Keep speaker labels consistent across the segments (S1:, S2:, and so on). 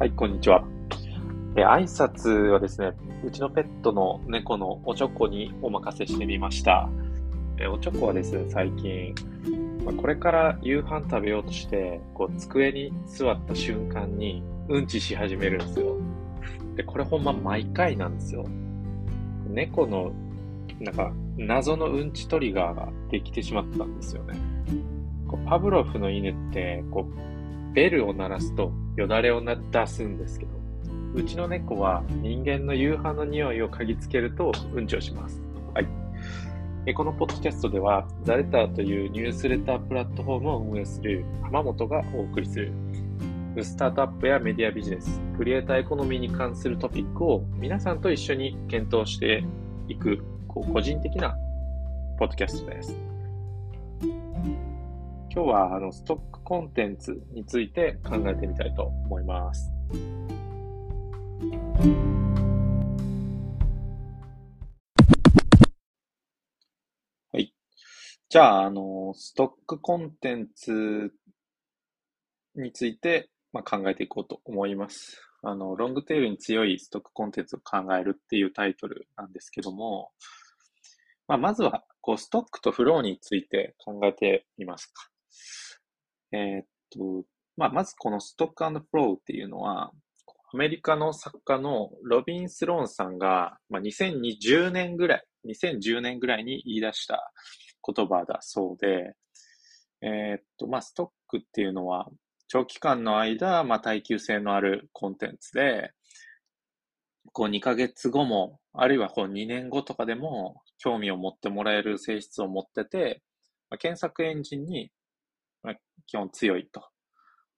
S1: はい、こんにちは。え挨拶はですね、うちのペットの猫のおちょこにお任せしてみました。えおちょこはですね、最近、まこれから夕飯食べようとして、こう、机に座った瞬間にうんちし始めるんですよ。で、これほんま毎回なんですよ。猫の、なんか、謎のうんちトリガーができてしまったんですよね。こうパブロフの犬って、こう、ベルを鳴らすとよだれを出すんですけど、うちの猫は人間の夕飯の匂いを嗅ぎつけるとうんちをします。はい。このポッドキャストでは、ザレターというニュースレタープラットフォームを運営する浜本がお送りする、スタートアップやメディアビジネス、クリエイターエコノミーに関するトピックを皆さんと一緒に検討していく、こう個人的なポッドキャストです。今日はあのストックコンテンツについて考えてみたいと思います。はい。じゃあ、あの、ストックコンテンツについて、まあ、考えていこうと思います。あの、ロングテールに強いストックコンテンツを考えるっていうタイトルなんですけども、まあ、まずは、こう、ストックとフローについて考えてみますか。えー、っと、まあ、まずこのストックフローっていうのは、アメリカの作家のロビン・スローンさんが、まあ、2020年ぐらい、2010年ぐらいに言い出した言葉だそうで、えー、っと、まあ、ストックっていうのは、長期間の間、まあ、耐久性のあるコンテンツで、こう2ヶ月後も、あるいはこう2年後とかでも興味を持ってもらえる性質を持ってて、まあ、検索エンジンに、基本強いと。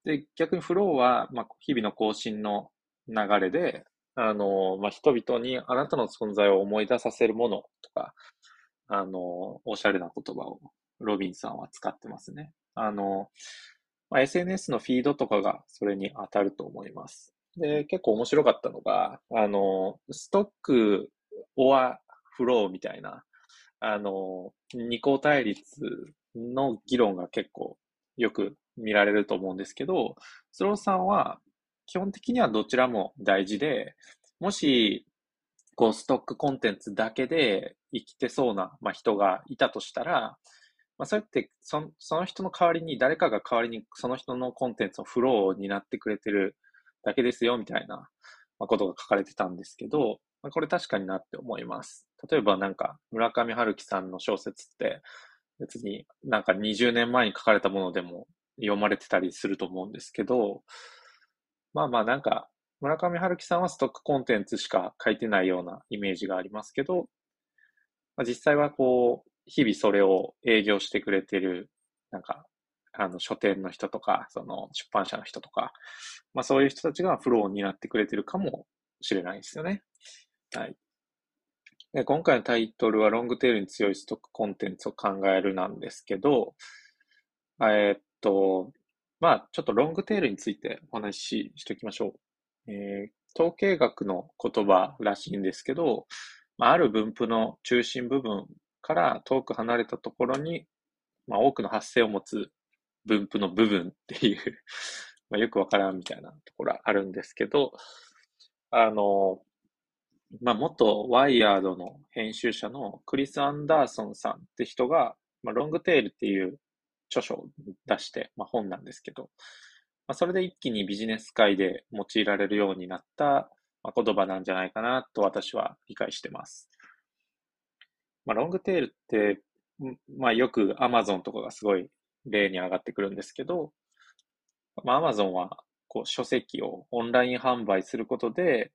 S1: で、逆にフローは、まあ、日々の更新の流れで、あの、まあ、人々にあなたの存在を思い出させるものとか、あの、おしゃれな言葉をロビンさんは使ってますね。あの、まあ、SNS のフィードとかがそれに当たると思います。で、結構面白かったのが、あの、ストック、オア、フローみたいな、あの、二項対立の議論が結構よく見られると思うんですけど、スローさんは基本的にはどちらも大事で、もし、こう、ストックコンテンツだけで生きてそうな、まあ、人がいたとしたら、まあ、そうやってそ、その人の代わりに、誰かが代わりにその人のコンテンツのフローになってくれてるだけですよ、みたいな、ことが書かれてたんですけど、まあ、これ確かになって思います。例えばなんか、村上春樹さんの小説って、別になんか20年前に書かれたものでも読まれてたりすると思うんですけど、まあまあなんか、村上春樹さんはストックコンテンツしか書いてないようなイメージがありますけど、まあ、実際はこう、日々それを営業してくれてる、なんか、あの、書店の人とか、その出版社の人とか、まあそういう人たちがフローになってくれてるかもしれないですよね。はい。で今回のタイトルはロングテールに強いストックコンテンツを考えるなんですけど、えー、っと、まあ、ちょっとロングテールについてお話ししておきましょう。えー、統計学の言葉らしいんですけど、まあ、ある分布の中心部分から遠く離れたところに、まあ、多くの発生を持つ分布の部分っていう まよくわからんみたいなところあるんですけど、あの、まあ、元ワイヤードの編集者のクリス・アンダーソンさんって人が、まあ、ロングテールっていう著書を出して、まあ、本なんですけど、まあ、それで一気にビジネス界で用いられるようになった、まあ、言葉なんじゃないかなと私は理解してます。まあ、ロングテールって、まあ、よく Amazon とかがすごい例に上がってくるんですけど、まあ、Amazon はこう書籍をオンライン販売することで、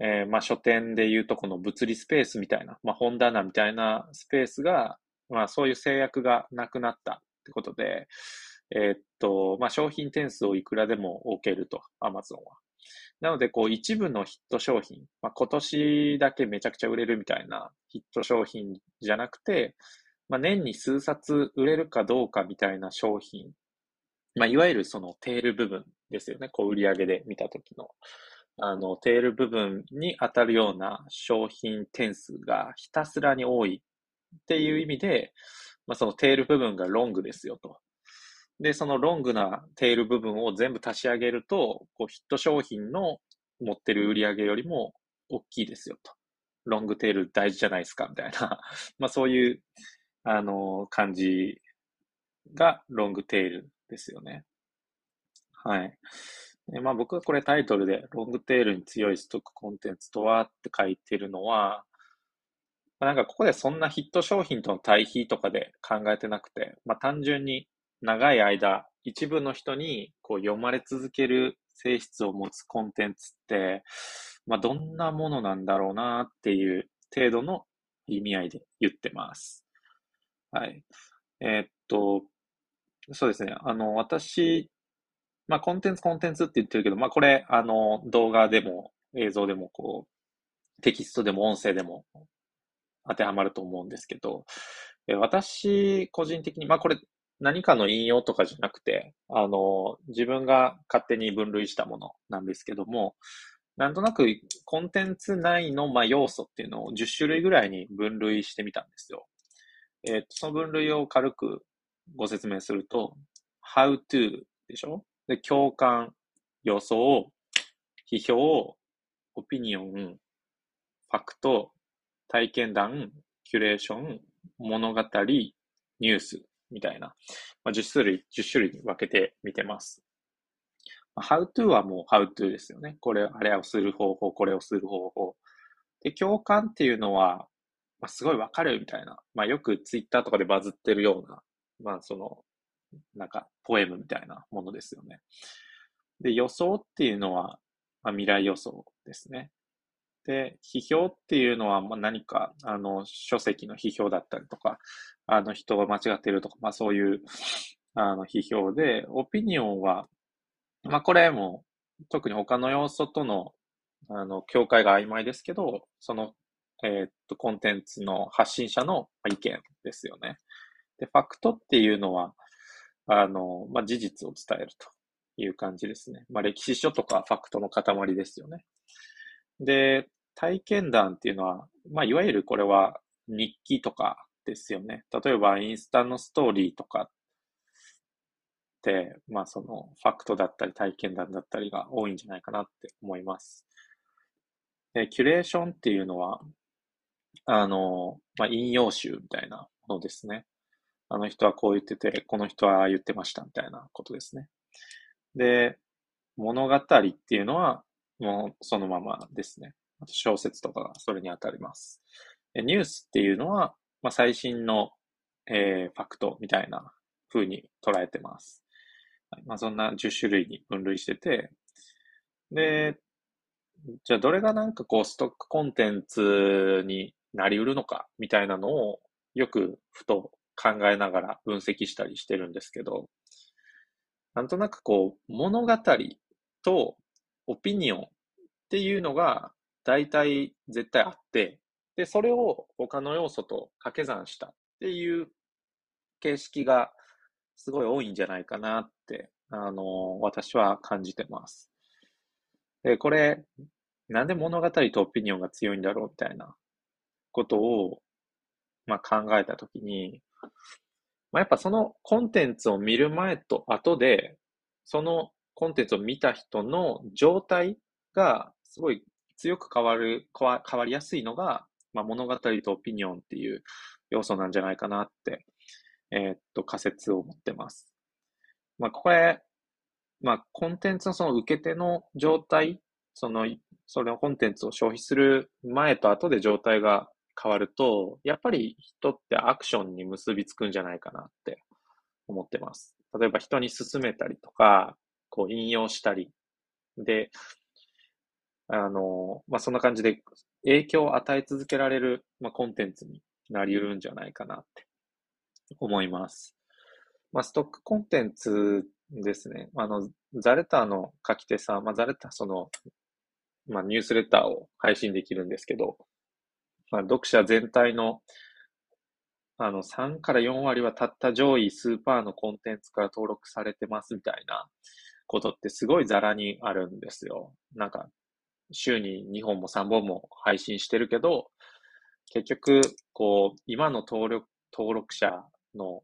S1: えー、まあ書店でいうとこの物理スペースみたいな、まあ本棚みたいなスペースが、まあそういう制約がなくなったってことで、えー、っと、まあ商品点数をいくらでも置けると、アマゾンは。なので、こう一部のヒット商品、まあ今年だけめちゃくちゃ売れるみたいなヒット商品じゃなくて、まあ年に数冊売れるかどうかみたいな商品、まあいわゆるそのテール部分ですよね、こう売り上げで見たときの。あの、テール部分に当たるような商品点数がひたすらに多いっていう意味で、まあ、そのテール部分がロングですよと。で、そのロングなテール部分を全部足し上げると、こうヒット商品の持ってる売り上げよりも大きいですよと。ロングテール大事じゃないですかみたいな。まあそういう、あの、感じがロングテールですよね。はい。でまあ僕はこれタイトルでロングテールに強いストックコンテンツとはって書いてるのは、なんかここでそんなヒット商品との対比とかで考えてなくて、まあ単純に長い間一部の人にこう読まれ続ける性質を持つコンテンツって、まあどんなものなんだろうなっていう程度の意味合いで言ってます。はい。えー、っと、そうですね。あの、私、まあコンテンツコンテンツって言ってるけど、まあこれ、あの、動画でも映像でもこう、テキストでも音声でも当てはまると思うんですけど、私、個人的に、まあこれ、何かの引用とかじゃなくて、あの、自分が勝手に分類したものなんですけども、なんとなくコンテンツ内の、まあ、要素っていうのを10種類ぐらいに分類してみたんですよ。えっ、と、その分類を軽くご説明すると、how to でしょ？で、共感、予想、批評、オピニオン、ファクト、体験談、キュレーション、物語、ニュースみたいな、まあ、10種類、10種類に分けてみてます。how to はもう how to ですよね。これ、あれをする方法、これをする方法。で、共感っていうのは、まあ、すごいわかるみたいな。まあ、よくツイッターとかでバズってるような、まあ、その、なんか、ポエムみたいなものですよね。で、予想っていうのは、まあ、未来予想ですね。で、批評っていうのは、まあ、何か、あの、書籍の批評だったりとか、あの、人が間違ってるとか、まあ、そういう、あの、批評で、オピニオンは、まあ、これも、特に他の要素との、あの、境界が曖昧ですけど、その、えー、っと、コンテンツの発信者の意見ですよね。で、ファクトっていうのは、あの、まあ、事実を伝えるという感じですね。まあ、歴史書とかファクトの塊ですよね。で、体験談っていうのは、まあ、いわゆるこれは日記とかですよね。例えば、インスタのストーリーとかって、まあ、そのファクトだったり体験談だったりが多いんじゃないかなって思います。で、キュレーションっていうのは、あの、まあ、引用集みたいなものですね。あの人はこう言ってて、この人は言ってましたみたいなことですね。で、物語っていうのは、もうそのままですね。小説とかがそれに当たります。ニュースっていうのは、まあ、最新の、えー、ファクトみたいな風に捉えてます。まあ、そんな10種類に分類してて、で、じゃあどれがなんかこうストックコンテンツになりうるのかみたいなのをよくふと考えながら分析したりしてるんですけど、なんとなくこう物語とオピニオンっていうのが大体絶対あって、で、それを他の要素と掛け算したっていう形式がすごい多いんじゃないかなって、あの、私は感じてます。で、これ、なんで物語とオピニオンが強いんだろうみたいなことを、まあ、考えたときに、まあ、やっぱそのコンテンツを見る前と後で、そのコンテンツを見た人の状態がすごい強く変わる、変わりやすいのが、まあ、物語とオピニオンっていう要素なんじゃないかなって、えー、っと、仮説を持ってます。まあ、これ、まあ、コンテンツのその受け手の状態、その、それのコンテンツを消費する前と後で状態が変わると、やっぱり人ってアクションに結びつくんじゃないかなって思ってます。例えば人に勧めたりとか、こう引用したり、で、あの、まあ、そんな感じで影響を与え続けられる、まあ、コンテンツになり得るんじゃないかなって思います。まあ、ストックコンテンツですね。あの、ザレターの書き手さん、まあ、ザレターその、まあ、ニュースレターを配信できるんですけど、まあ、読者全体のあの3から4割はたった上位スーパーのコンテンツから登録されてますみたいなことってすごいザラにあるんですよ。なんか週に2本も3本も配信してるけど、結局、こう、今の登録、登録者の、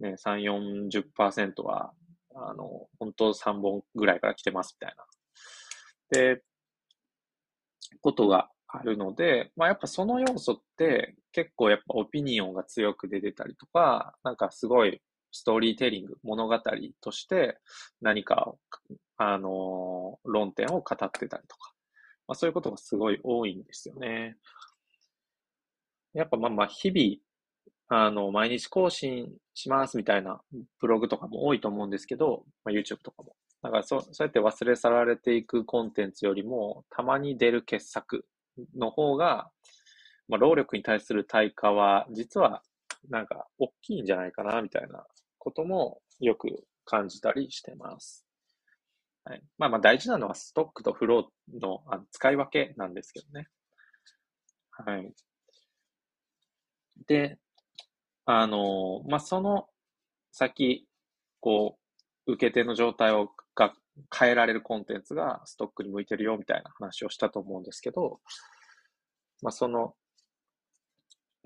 S1: ね、3、40%は、あの、本当3本ぐらいから来てますみたいな。で、ことがあるので、まあやっぱその要素って結構やっぱオピニオンが強く出てたりとか、なんかすごいストーリーテリング、物語として何かあの、論点を語ってたりとか、まあそういうことがすごい多いんですよね。やっぱまあまあ日々、あの、毎日更新しますみたいなブログとかも多いと思うんですけど、まあ、YouTube とかも。だからそそうやって忘れ去られていくコンテンツよりも、たまに出る傑作の方が、まあ、労力に対する対価は、実はなんか大きいんじゃないかな、みたいなこともよく感じたりしてます。はい。まあまあ大事なのはストックとフローのあの使い分けなんですけどね。はい。で、あの、まあその先、こう、受け手の状態を変えられるコンテンツがストックに向いてるよみたいな話をしたと思うんですけど、まあその、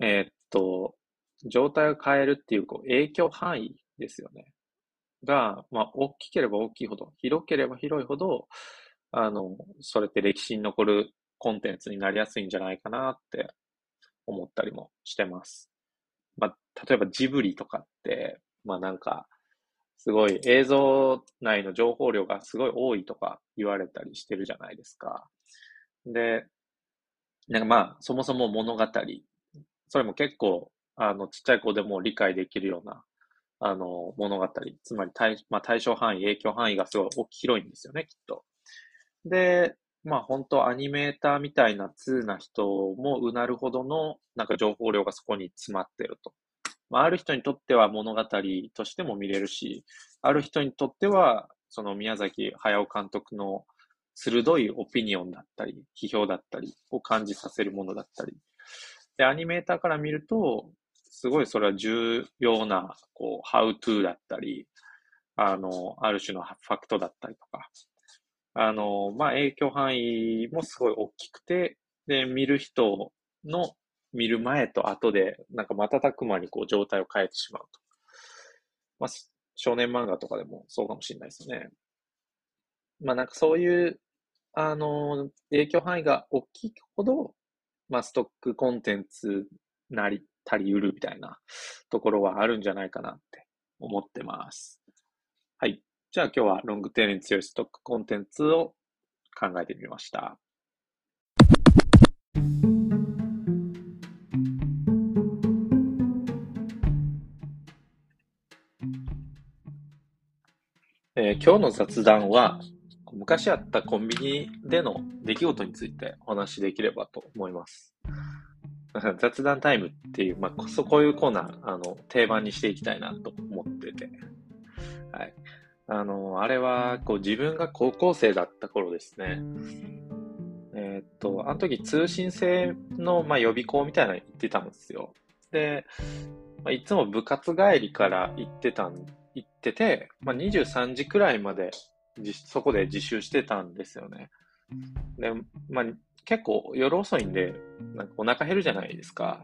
S1: えー、っと、状態を変えるっていうこう影響範囲ですよね。が、まあ、大きければ大きいほど、広ければ広いほど、あの、それって歴史に残るコンテンツになりやすいんじゃないかなって思ったりもしてます。まあ、例えばジブリとかって、まあなんか、すごい映像内の情報量がすごい多いとか言われたりしてるじゃないですか。で、なんかまあ、そもそも物語、それも結構、あの、ちっちゃい子でも理解できるようなあの、物語、つまり対,、まあ、対象範囲、影響範囲がすごい大き広いんですよね、きっと。で、まあ本当アニメーターみたいな通な人もうなるほどのなんか情報量がそこに詰まってると。まあ、ある人にとっては物語としても見れるし、ある人にとってはその宮崎駿監督の鋭いオピニオンだったり、批評だったりを感じさせるものだったり。で、アニメーターから見ると、すごいそれは重要な、こう、how to だったり、あの、ある種のファクトだったりとか、あの、まあ、影響範囲もすごい大きくて、で、見る人の見る前と後で、なんか瞬く間にこう状態を変えてしまうと。まあ、少年漫画とかでもそうかもしれないですね。まあなんかそういう、あの、影響範囲が大きいほど、まあストックコンテンツなり足りうるみたいなところはあるんじゃないかなって思ってます。はい。じゃあ今日はロングテールに強いストックコンテンツを考えてみました。今日の雑談は昔あったコンビニでの出来事についてお話しできればと思います。雑談タイムっていう、まあ、そこういうコーナー、あの、定番にしていきたいなと思ってて。はい。あの、あれは、こう、自分が高校生だった頃ですね。えー、っと、あの時通信制の、まあ、予備校みたいなの行ってたんですよ。で、まあ、いつも部活帰りから行ってたん、ってて、まあ、23時くらいまで、そこで自習してたんですよね。で、まあ、結構夜遅いんで、なんかお腹減るじゃないですか。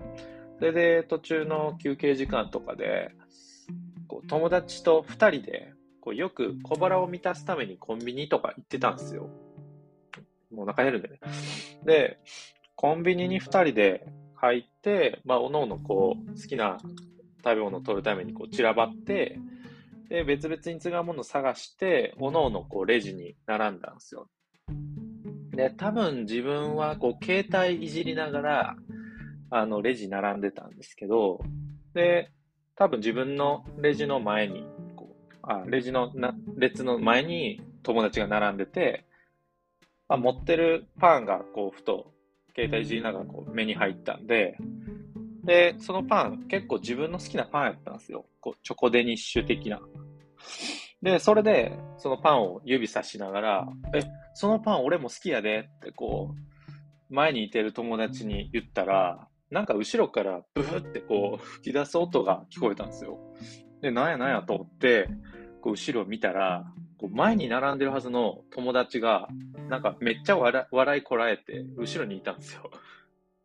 S1: それで途中の休憩時間とかで、こう友達と2人でこうよく小腹を満たすためにコンビニとか行ってたんですよ。もうお腹減るんでね。で、コンビニに2人で入って、まあ、おのおのこう好きな食べ物を取るためにこう散らばって、で、別々に違うものを探して、おのおのこうレジに並んだんですよ。で、多分自分はこう携帯いじりながら、あの、レジ並んでたんですけど、で、多分自分のレジの前に、こうあレジのな列の前に友達が並んでて、あ、持ってるパンがこう、ふと、携帯いじりながらこう目に入ったんで、で、そのパン、結構自分の好きなパンやったんですよ。こう、チョコデニッシュ的な。で、それで、そのパンを指さしながら、え、そのパン俺も好きやでってこう、前にいてる友達に言ったら、なんか後ろからブーってこう吹き出す音が聞こえたんですよ。で、なんやなんやと思って、こう後ろ見たら、こう前に並んでるはずの友達が、なんかめっちゃ笑笑いこらえて、後ろにいたんですよ。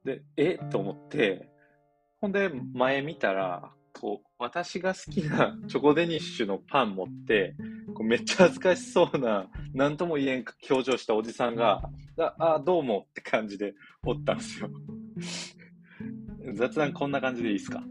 S1: で、え？と思って、ほんで前見たら、こう、私が好きなチョコデニッシュのパン持って、こうめっちゃ恥ずかしそうな、なんとも言えん表情したおじさんが、あ、あどうもって感じでおったんですよ。雑談こんな感じでいいですか？